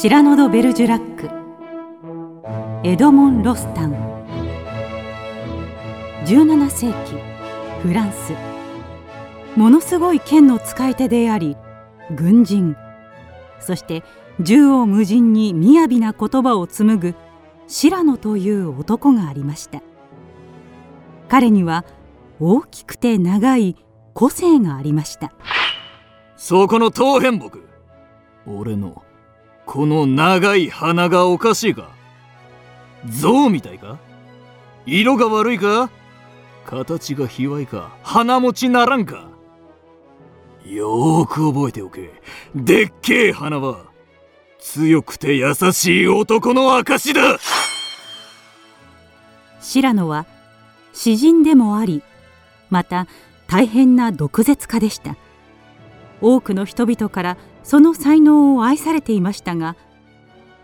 シラノ・ド・ベルジュラック。エドモン・ロスタン。17世紀フランス。ものすごい剣の使い手であり軍人。そして縦横無尽に雅な言葉を紡ぐシラノという男がありました。彼には大きくて長い個性がありました。そこの当変木。俺のこの長い鼻がおかしいか？象みたいか？色が悪いか？形が卑猥か？鼻持ちならんか？よーく覚えておけ。でっけえ鼻は。強くて優しい男の証だ！シラは詩人でもありまた大変な毒舌家でした。多くの人々からその才能を愛されていましたが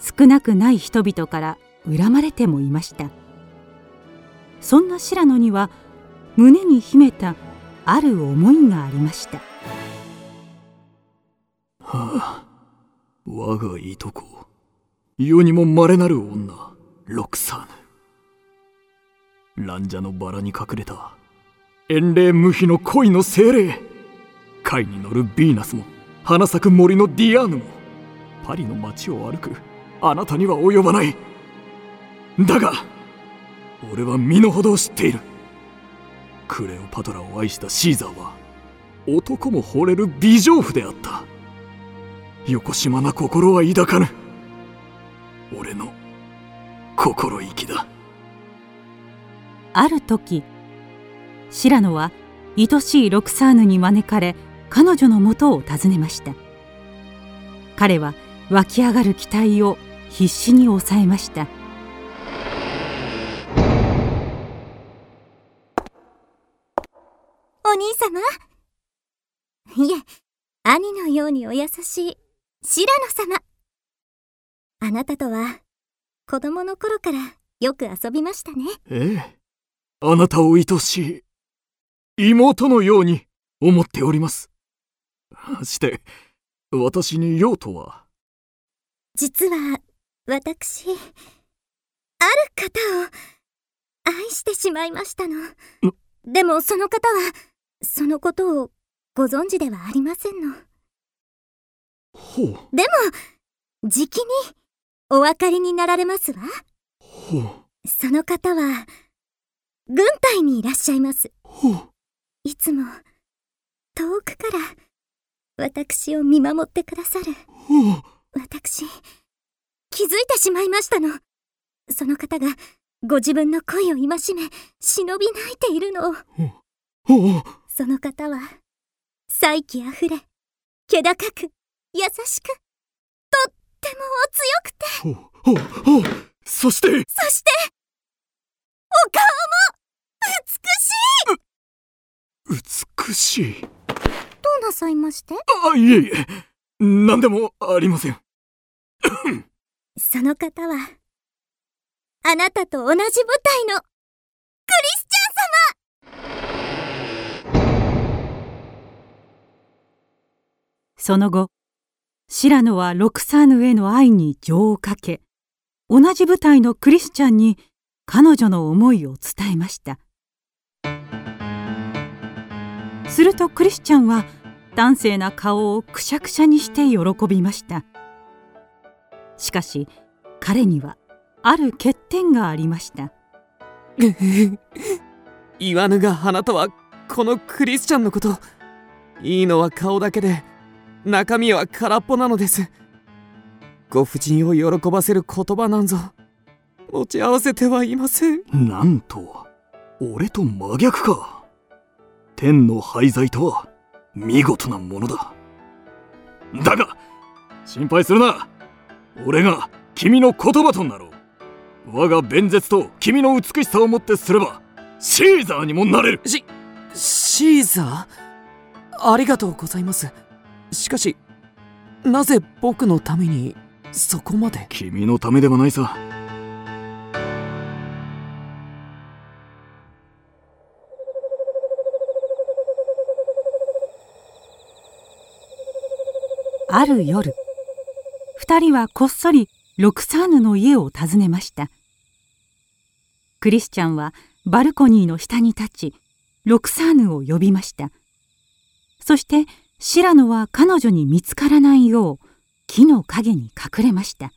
少なくない人々から恨まれてもいました。そんなシラノには胸に秘めたある思いがありました。はあ我がいとこ。世にも稀なる女ロクサーヌ蘭者のバラに隠れた遠霊無比の恋の精霊。貝に乗るヴィーナスも花咲く森のディアーヌもパリの街を歩くあなたには及ばない。だが俺は身の程を知っている。クレオパトラを愛したシーザーは男も惚れる美丈夫であった。横島な心は抱かぬ。俺の心意気だ。ある時シラノは愛しいロクサーヌに招かれ彼女のもとを訪ねました。彼は湧き上がる期待を必死に抑えました。お兄様？いえ兄のようにお優しいシラノ様。あなたとは子供の頃からよく遊びましたね。ええ。あなたを愛しい妹のように思っておりますして私に用とは？実は私ある方を愛してしまいましたの。でもその方はそのことをご存知ではありませんの。ほう。でもじきにお分かりになられますわ。ほう。その方は軍隊にいらっしゃいます。ほう。いつも遠くから私を見守ってくださる。私気づいてしまいましたの。その方がご自分の恋を戒め忍び泣いているの。をその方は才気あふれ気高く優しくとってもお強くて。そして。そしてお顔も美しい。美しいなさいまして。あいえいえ。何でもありません。その方はあなたと同じ部隊のクリスチャン様。その後シラノはロクサーヌへの愛に情をかけ同じ部隊のクリスチャンに彼女の思いを伝えました。するとクリスチャンは端正な顔をくしゃくしゃにして喜びました。しかし彼にはある欠点がありました。言わぬがあなたはこのクリスチャンのこといいのは顔だけで中身は空っぽなのです。ご婦人を喜ばせる言葉なんぞ持ち合わせてはいません。なんと俺と真逆か。天の廃材とは見事なものだ。だが心配するな。俺が君の言葉となろう。我が弁舌と君の美しさをもってすればシーザーにもなれる。しシーザー？ありがとうございます。しかしなぜ僕のためにそこまで？君のためではないさある夜二人はこっそりロクサーヌの家を訪ねました。クリスチャンはバルコニーの下に立ちロクサーヌを呼びました。そしてシラノは彼女に見つからないよう木の陰に隠れました。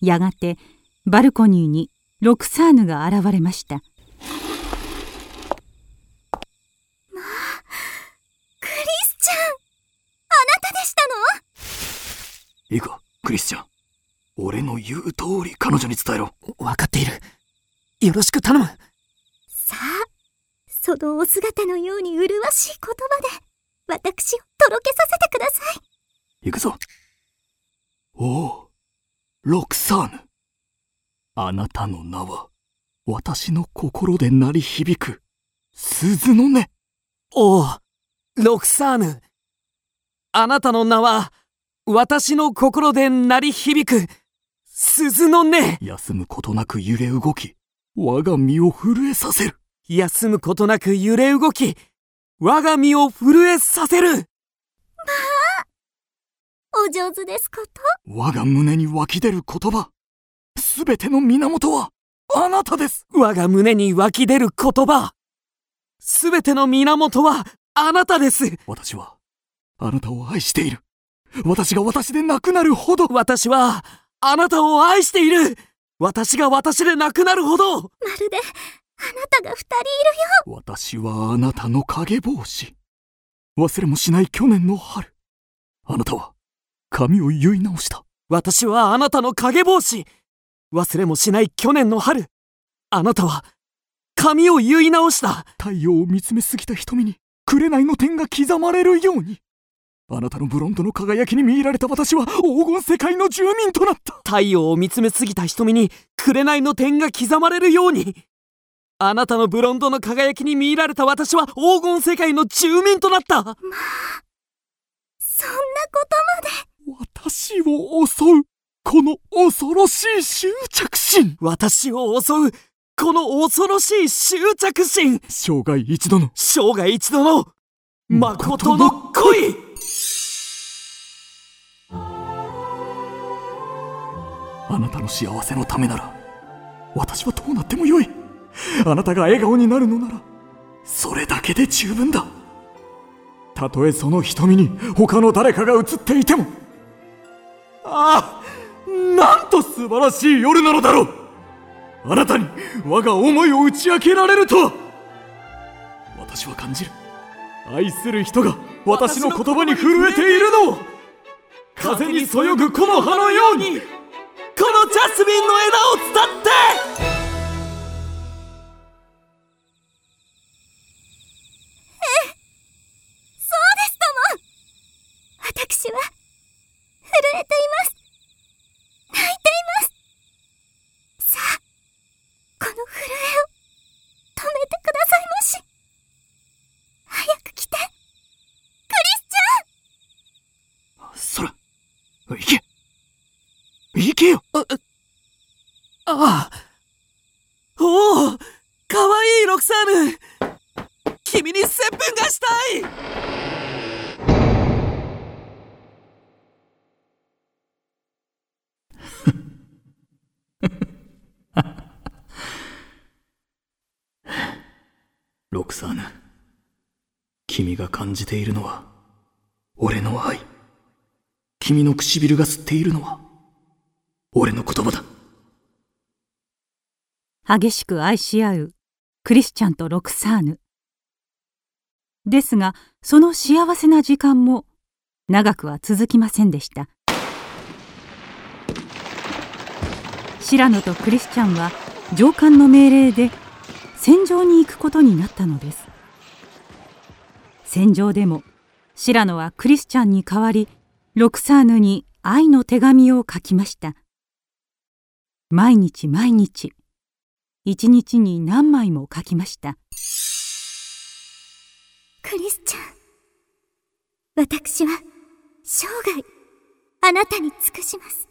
やがてバルコニーにロクサーヌが現れましたまあクリスチャンあなたでしたの？いいかクリスチャン。俺の言う通り彼女に伝えろ。分かっている。よろしく頼む。さあそのお姿のように麗しい言葉で私をとろけさせてください。行くぞ。おおロクサーヌ。あなたの名は私の心で鳴り響く鈴の音。おおロクサーヌあなたの名は私の心で鳴り響く鈴の音。休むことなく揺れ動き我が身を震えさせる。休むことなく揺れ動き我が身を震えさせる。まあお上手ですこと。我が胸に湧き出る言葉。すべての源はあなたです。我が胸に湧き出る言葉。すべての源はあなたです。私はあなたを愛している。私が私でなくなるほど。私はあなたを愛している。私が私でなくなるほど。まるであなたが二人いるよ。私はあなたの影帽子。忘れもしない去年の春。あなたは髪を結い直した。私はあなたの影帽子。忘れもしない去年の春。あなたは髪を結い直した。太陽を見つめすぎた瞳に紅の点が刻まれるようにあなたのブロンドの輝きに見入られた私は黄金世界の住民となった。太陽を見つめすぎた瞳に紅の点が刻まれるように。あなたのブロンドの輝きに見入られた私は黄金世界の住民となった。まあそんなことまで。私を襲うこの恐ろしい執着心。私を襲うこの恐ろしい執着心。生涯一度の。生涯一度の誠の恋あなたの幸せのためなら私はどうなってもよい。あなたが笑顔になるのならそれだけで十分だ。たとえその瞳に他の誰かが映っていても。ああなんと素晴らしい夜なのだろう。あなたに我が思いを打ち明けられると私は感じる。愛する人が私の言葉に震えているの風にそよぐこの葉のようにこのジャスミンの枝を伝ってああ。おおかわいいロクサーヌ。君に接吻がしたい。ロクサーヌ君が感じているのは俺の愛。君の唇が吸っているのは俺の言葉だ。激しく愛し合うクリスチャンとロクサーヌ。ですがその幸せな時間も長くは続きませんでした。シラノとクリスチャンは上官の命令で戦場に行くことになったのです。戦場でもシラノはクリスチャンに代わりロクサーヌに愛の手紙を書きました。毎日毎日一日に何枚も書きました。クリスチャン私は生涯あなたに尽くします。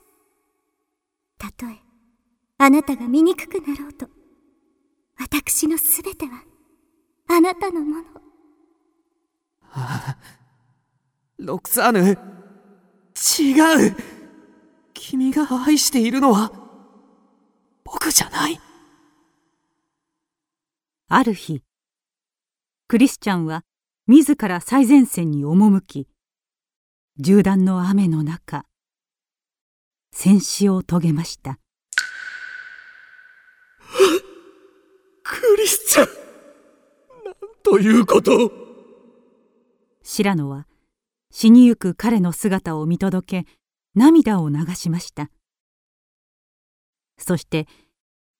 たとえあなたが醜くなろうと私のすべてはあなたのもの。ロクサーヌ違う。君が愛しているのは僕じゃないある日クリスチャンは自ら最前線に赴き銃弾の雨の中戦死を遂げました。クリスチャンなんということ？白野は死にゆく彼の姿を見届け涙を流しました。そして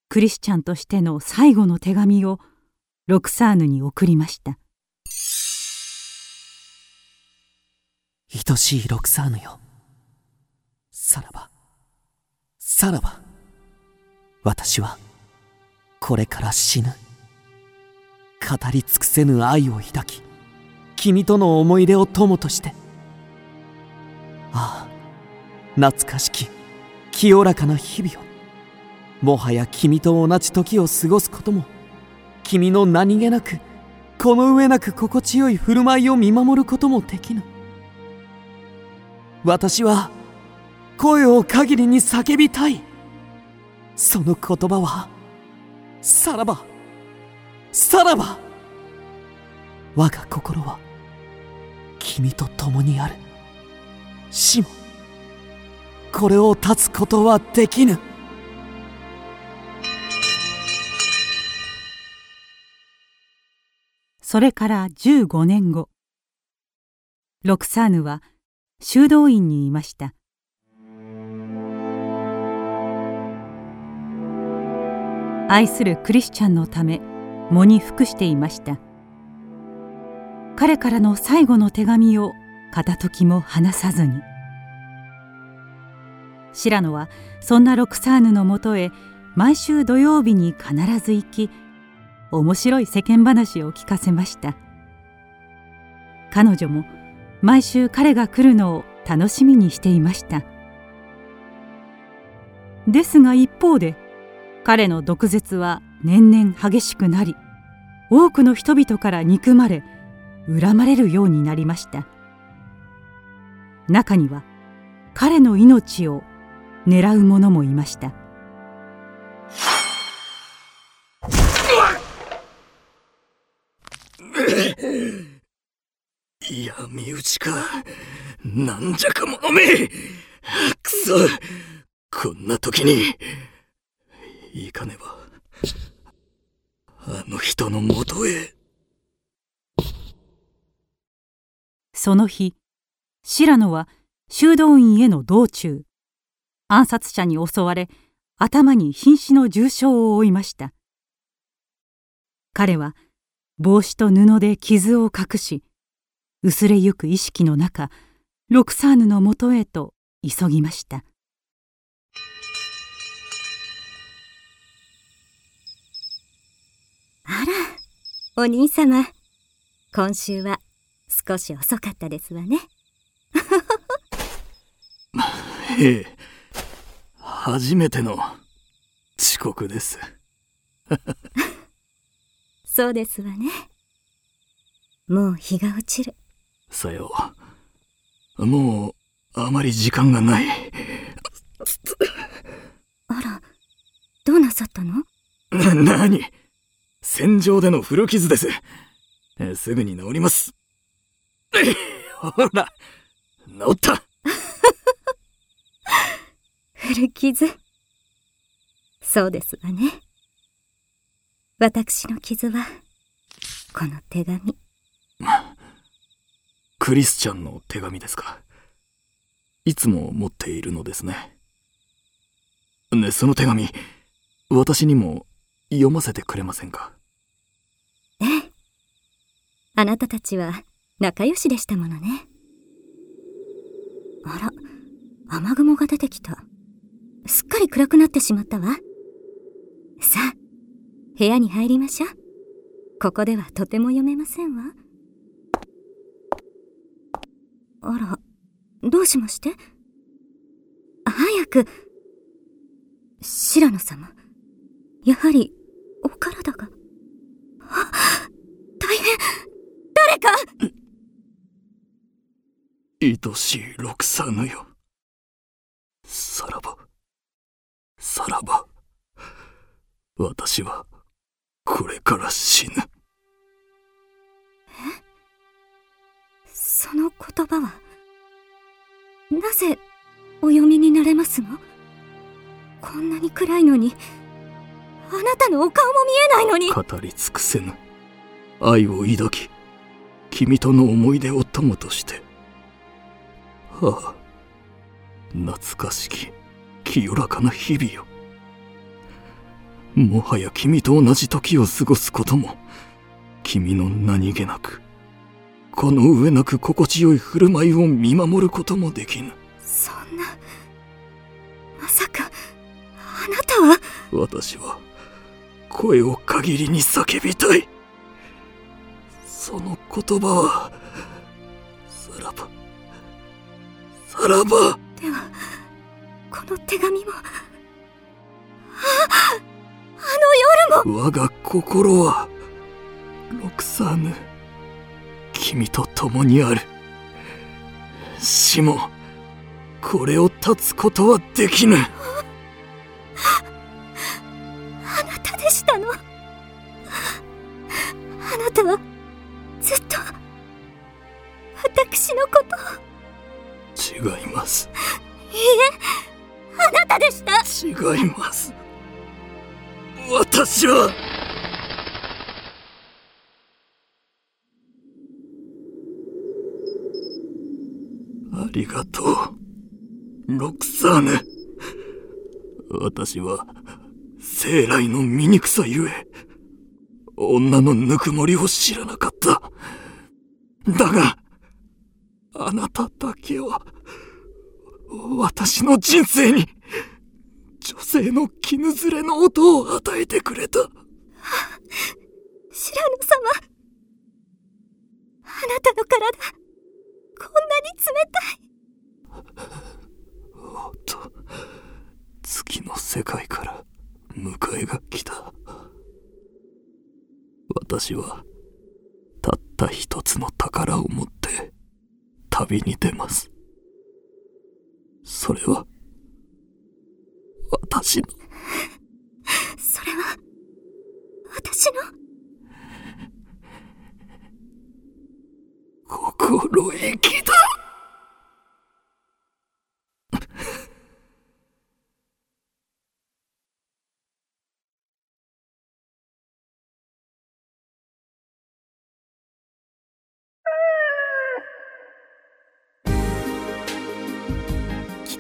クリスチャンとしての最後の手紙をロクサーヌに送りました。愛しいロクサーヌよ。さらば。さらば。私はこれから死ぬ。語り尽くせぬ愛を抱き君との思い出を友として。ああ懐かしき清らかな日々を。もはや君と同じ時を過ごすことも君の何気なくこの上なく心地よい振る舞いを見守ることもできぬ。私は声を限りに叫びたい。その言葉はさらば。さらば。我が心は君と共にある。死もこれを断つことはできぬ。それから15年後。ロクサーヌは修道院にいました。愛するクリスチャンのため喪に服していました。彼からの最後の手紙を片時も離さずに。白野はそんなロクサーヌのもとへ毎週土曜日に必ず行き面白い世間話を聞かせました。彼女も毎週彼が来るのを楽しみにしていました。ですが一方で彼の毒舌は年々激しくなり多くの人々から憎まれ恨まれるようになりました。中には彼の命を狙う者もいました。いや身内か。なんじゃか者め。くそ。こんな時に。行かねば。あの人のもとへ。その日白野は修道院への道中。暗殺者に襲われ頭に瀕死の重傷を負いました。彼は帽子と布で傷を隠し薄れゆく意識の中ロクサーヌのもとへと急ぎました。あらお兄様。今週は少し遅かったですわね。ええ。初めての遅刻です そうですわね。もう日が落ちる。さよう。もうあまり時間がない。あらどうなさったの？な 何？戦場での古傷です。えすぐに治ります。ほら治った。古傷。そうですわね私の傷はこの手紙。クリスチャンの手紙ですか。いつも持っているのですね。ねその手紙私にも読ませてくれませんか？ええ。あなたたちは仲良しでしたものね。あら雨雲が出てきた。すっかり暗くなってしまったわ。さあ部屋に入りましょう。ここではとても読めませんわ。あらどうしまして？早く。白野様。やはりお体が。あ大変。誰か！愛しいロクサーヌよ。さらば。さらば。私はこれから死ぬ。その言葉は？なぜお読みになれますの？こんなに暗いのに？あなたのお顔も見えないのに？語り尽くせぬ。愛を抱き君との思い出を友として。はあ懐かしき清らかな日々よもはや君と同じ時を過ごすことも君の何気なくこの上なく心地よい振る舞いを見守ることもできぬ。そんなまさかあなたは？私は声を限りに叫びたい。その言葉はさらばさらば。ではこの手紙も我が心はロクサーヌ君と共にある。死もこれを断つことはできぬ。私は。ありがとう。ロクサーヌ私は生来の醜さゆえ女のぬくもりを知らなかった。だがあなただけは私の人生に性の絹ずれの音を与えてくれた。白野様。あなたの体。こんなに冷たい。おっと。月の世界から迎えが来た。私は